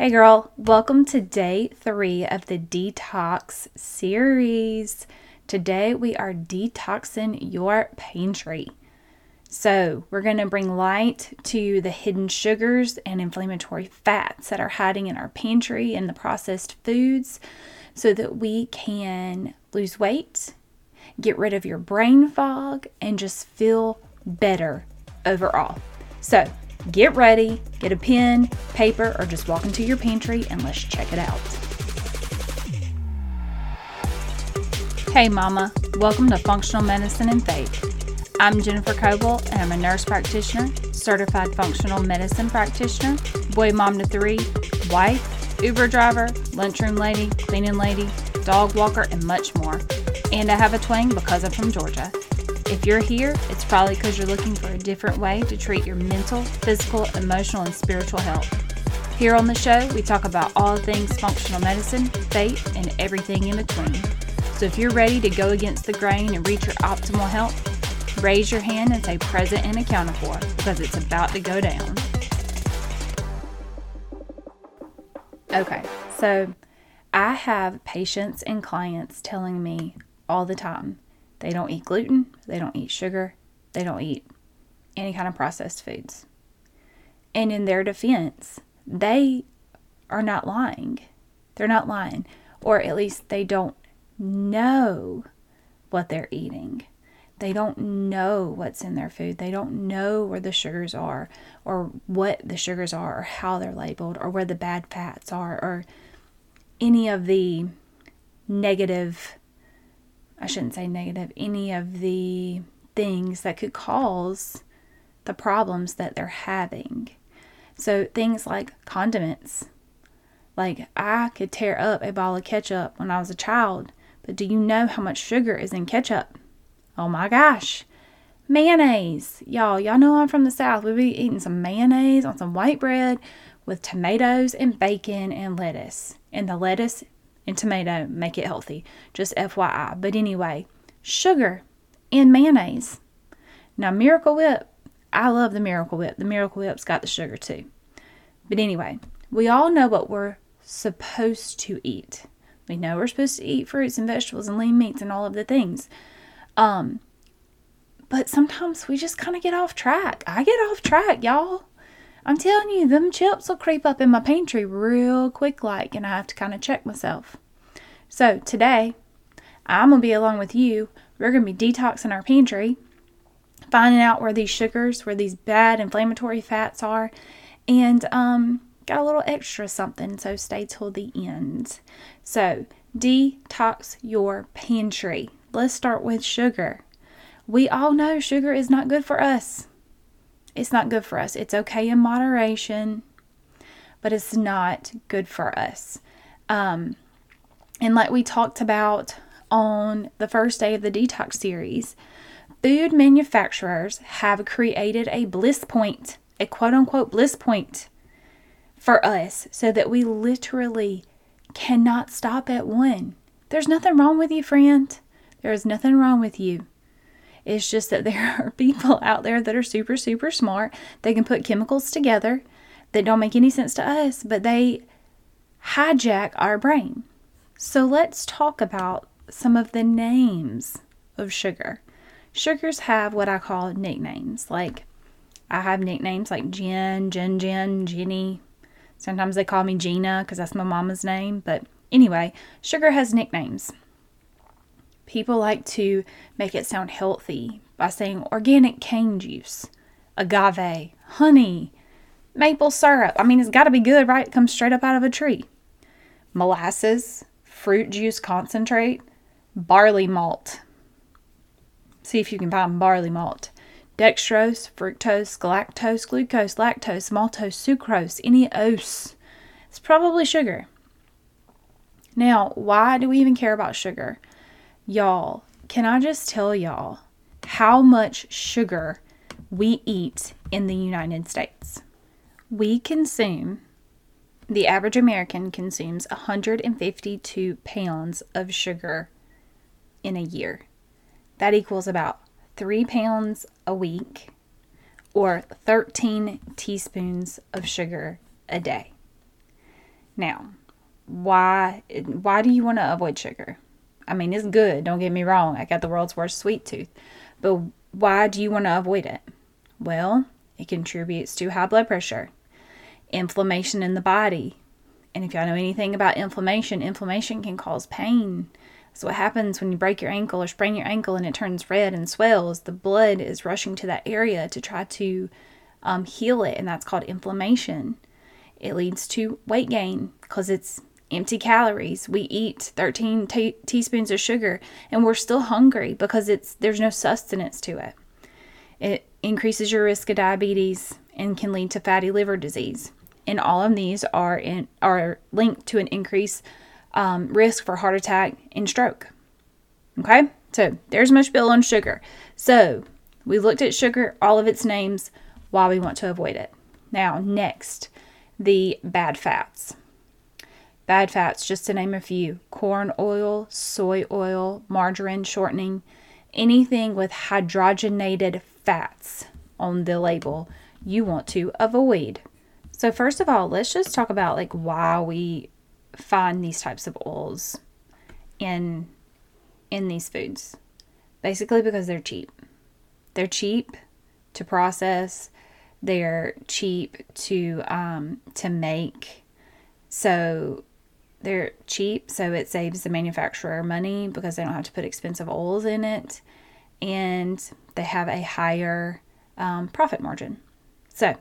Hey girl, welcome to day three of the detox series. Today we are detoxing your pantry. So, we're going to bring light to the hidden sugars and inflammatory fats that are hiding in our pantry and the processed foods so that we can lose weight, get rid of your brain fog, and just feel better overall. So, get ready, get a pen, paper, or just walk into your pantry and let's check it out. Hey, Mama, welcome to Functional Medicine and Faith. I'm Jennifer Coble, and I'm a nurse practitioner, certified functional medicine practitioner, boy mom to three, wife, Uber driver, lunchroom lady, cleaning lady, dog walker, and much more. And I have a twang because I'm from Georgia. If you're here, it's probably because you're looking for a different way to treat your mental, physical, emotional, and spiritual health. Here on the show, we talk about all things functional medicine, faith, and everything in between. So if you're ready to go against the grain and reach your optimal health, raise your hand and say present and accounted for because it's about to go down. Okay, so I have patients and clients telling me all the time they don't eat gluten, they don't eat sugar, they don't eat any kind of processed foods. And in their defense, they are not lying. They're not lying, or at least they don't know what they're eating. They don't know what's in their food. They don't know where the sugars are, or what the sugars are, or how they're labeled, or where the bad fats are, or any of the negative I shouldn't say negative, any of the things that could cause the problems that they're having. So things like condiments. Like I could tear up a ball of ketchup when I was a child, but do you know how much sugar is in ketchup? Oh my gosh. Mayonnaise. Y'all, y'all know I'm from the South. We be eating some mayonnaise on some white bread with tomatoes and bacon and lettuce. And the lettuce and tomato make it healthy. Just FYI. But anyway, sugar and mayonnaise. Now, Miracle Whip, I love the Miracle Whip. The Miracle Whip's got the sugar too. But anyway, we all know what we're supposed to eat. We know we're supposed to eat fruits and vegetables and lean meats and all of the things. Um, but sometimes we just kind of get off track. I get off track, y'all. I'm telling you, them chips will creep up in my pantry real quick like, and I have to kind of check myself. So today, I'm gonna be along with you. We're gonna be detoxing our pantry, finding out where these sugars, where these bad inflammatory fats are, and um, got a little extra something. So stay till the end. So detox your pantry. Let's start with sugar. We all know sugar is not good for us. It's not good for us. It's okay in moderation, but it's not good for us. Um, and like we talked about on the first day of the detox series, food manufacturers have created a bliss point, a quote unquote bliss point for us, so that we literally cannot stop at one. There's nothing wrong with you, friend. There is nothing wrong with you. It's just that there are people out there that are super, super smart. They can put chemicals together that don't make any sense to us, but they hijack our brain. So let's talk about some of the names of sugar. Sugars have what I call nicknames. Like I have nicknames like Jen, Jen, Jen, Jenny. Sometimes they call me Gina because that's my mama's name. But anyway, sugar has nicknames. People like to make it sound healthy by saying organic cane juice, agave, honey, maple syrup. I mean, it's got to be good, right? It comes straight up out of a tree. Molasses, fruit juice concentrate, barley malt. See if you can find barley malt. Dextrose, fructose, galactose, glucose, lactose, maltose, sucrose, any ose. It's probably sugar. Now, why do we even care about sugar? Y'all, can I just tell y'all how much sugar we eat in the United States? We consume, the average American consumes 152 pounds of sugar in a year. That equals about three pounds a week or 13 teaspoons of sugar a day. Now, why why do you want to avoid sugar? I mean, it's good, don't get me wrong. I got the world's worst sweet tooth. But why do you want to avoid it? Well, it contributes to high blood pressure, inflammation in the body. And if y'all know anything about inflammation, inflammation can cause pain. So what happens when you break your ankle or sprain your ankle and it turns red and swells? The blood is rushing to that area to try to um, heal it, and that's called inflammation. It leads to weight gain because it's empty calories. We eat 13 t- teaspoons of sugar and we're still hungry because it's there's no sustenance to it. It increases your risk of diabetes and can lead to fatty liver disease. And all of these are in, are linked to an increased um, risk for heart attack and stroke. Okay, so there's my spiel on sugar. So we looked at sugar, all of its names, why we want to avoid it. Now, next, the bad fats. Bad fats, just to name a few corn oil, soy oil, margarine shortening, anything with hydrogenated fats on the label you want to avoid. So, first of all, let's just talk about like why we find these types of oils in in these foods. Basically because they're cheap. They're cheap to process. They're cheap to um, to make. So they're cheap, so it saves the manufacturer money because they don't have to put expensive oils in it, and they have a higher um, profit margin. So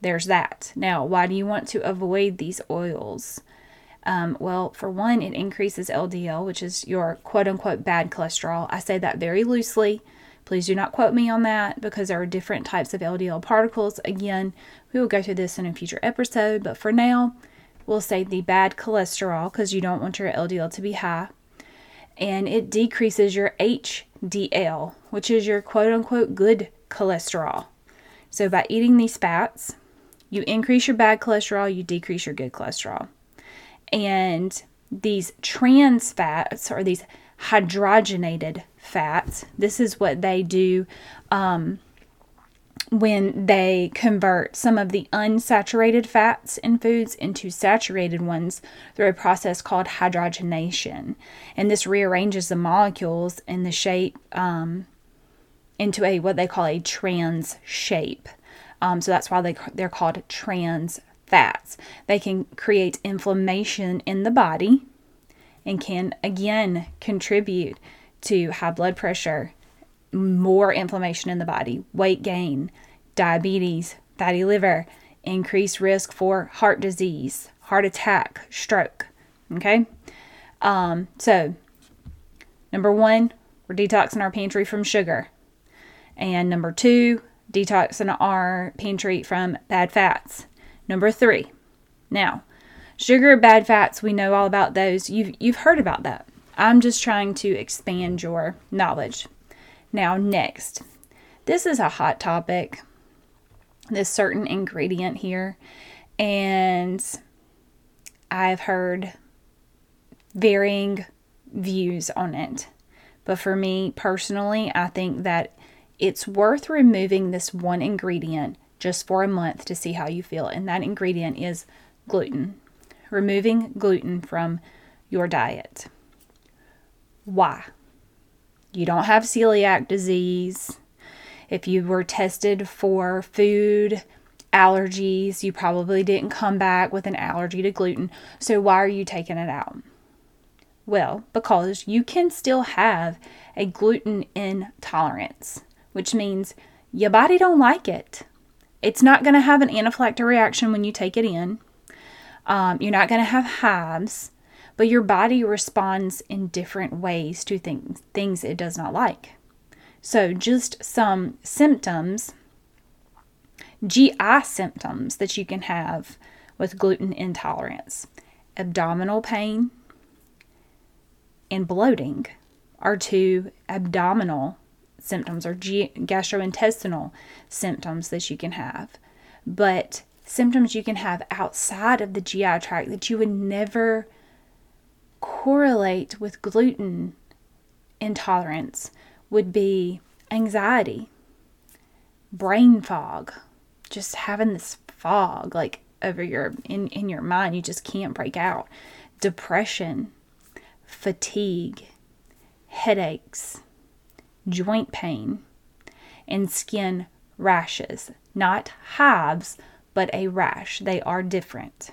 there's that. Now, why do you want to avoid these oils? Um, well, for one, it increases LDL, which is your quote unquote bad cholesterol. I say that very loosely. Please do not quote me on that because there are different types of LDL particles. Again, we will go through this in a future episode, but for now, we'll say the bad cholesterol because you don't want your LDL to be high. And it decreases your HDL, which is your quote unquote good cholesterol. So by eating these fats, you increase your bad cholesterol, you decrease your good cholesterol. And these trans fats or these hydrogenated fats, this is what they do um, when they convert some of the unsaturated fats in foods into saturated ones through a process called hydrogenation. And this rearranges the molecules in the shape um, into a what they call a trans shape. Um, so that's why they, they're called trans fats. They can create inflammation in the body and can again contribute to high blood pressure, more inflammation in the body, weight gain, diabetes, fatty liver, increased risk for heart disease, heart attack, stroke. Okay? Um, so, number one, we're detoxing our pantry from sugar. And number two, detoxing our pantry from bad fats. Number three, now, sugar, bad fats, we know all about those. You've, you've heard about that. I'm just trying to expand your knowledge. Now, next, this is a hot topic, this certain ingredient here, and I've heard varying views on it. But for me personally, I think that it's worth removing this one ingredient just for a month to see how you feel. And that ingredient is gluten. Removing gluten from your diet. Why? You don't have celiac disease. If you were tested for food allergies, you probably didn't come back with an allergy to gluten. So why are you taking it out? Well, because you can still have a gluten intolerance which means your body don't like it. It's not going to have an anaphylactic reaction when you take it in. Um, you're not going to have hives, but your body responds in different ways to things things it does not like. So, just some symptoms, GI symptoms that you can have with gluten intolerance abdominal pain and bloating are two abdominal symptoms or gastrointestinal symptoms that you can have, but symptoms you can have outside of the GI tract that you would never correlate with gluten intolerance would be anxiety, brain fog, just having this fog, like over your in, in your mind. You just can't break out. Depression, fatigue, headaches, joint pain, and skin rashes. Not hives, but a rash. They are different.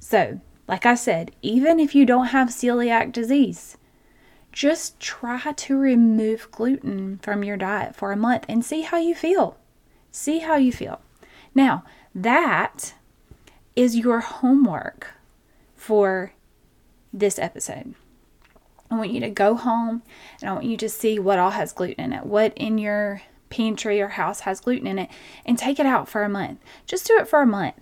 So, like I said, even if you don't have celiac disease, just try to remove gluten from your diet for a month and see how you feel. See how you feel. Now, that is your homework for this episode. I want you to go home and I want you to see what all has gluten in it, what in your pantry or house has gluten in it, and take it out for a month. Just do it for a month.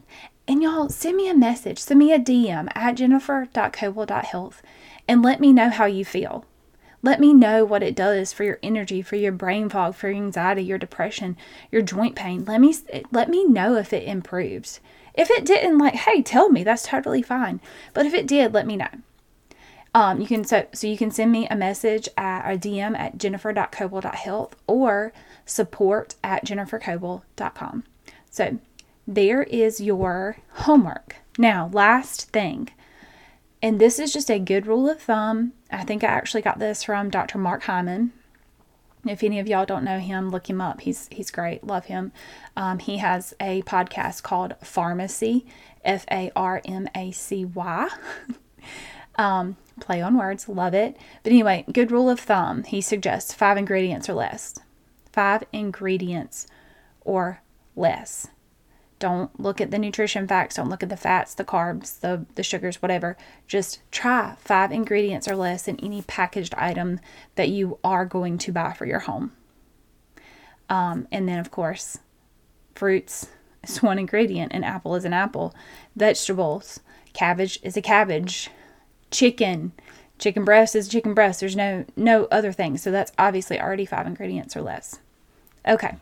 And y'all send me a message, send me a DM at jennifer.coble.health and let me know how you feel. Let me know what it does for your energy, for your brain fog, for your anxiety, your depression, your joint pain. Let me let me know if it improves. If it didn't, like, hey, tell me. That's totally fine. But if it did, let me know. Um, you can so so you can send me a message at a DM at jennifer.coble.health or support at jennifercoble.com. So there is your homework. Now, last thing, and this is just a good rule of thumb. I think I actually got this from Dr. Mark Hyman. If any of y'all don't know him, look him up. He's he's great. Love him. Um, he has a podcast called Farmacy, F A R M A C Y. um, play on words, love it. But anyway, good rule of thumb. He suggests five ingredients or less. Five ingredients or less. Don't look at the nutrition facts. Don't look at the fats, the carbs, the, the sugars, whatever. Just try five ingredients or less in any packaged item that you are going to buy for your home. Um, and then, of course, fruits is one ingredient. An apple is an apple. Vegetables, cabbage is a cabbage. Chicken, chicken breast is chicken breast. There's no no other thing. So that's obviously already five ingredients or less. Okay,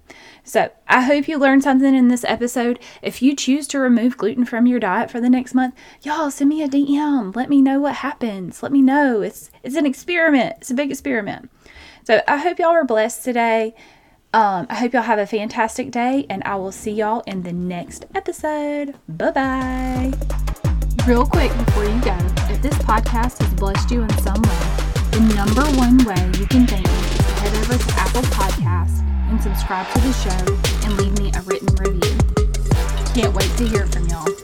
so I hope you learned something in this episode. If you choose to remove gluten from your diet for the next month, y'all send me a DM. Let me know what happens. Let me know. It's it's an experiment. It's a big experiment. So I hope y'all are blessed today. Um, I hope y'all have a fantastic day, and I will see y'all in the next episode. Bye bye. Real quick before you go, if this podcast has blessed you in some way, the number one way you can thank me is head over to Apple Podcasts and subscribe to the show and leave me a written review. Can't wait to hear from y'all.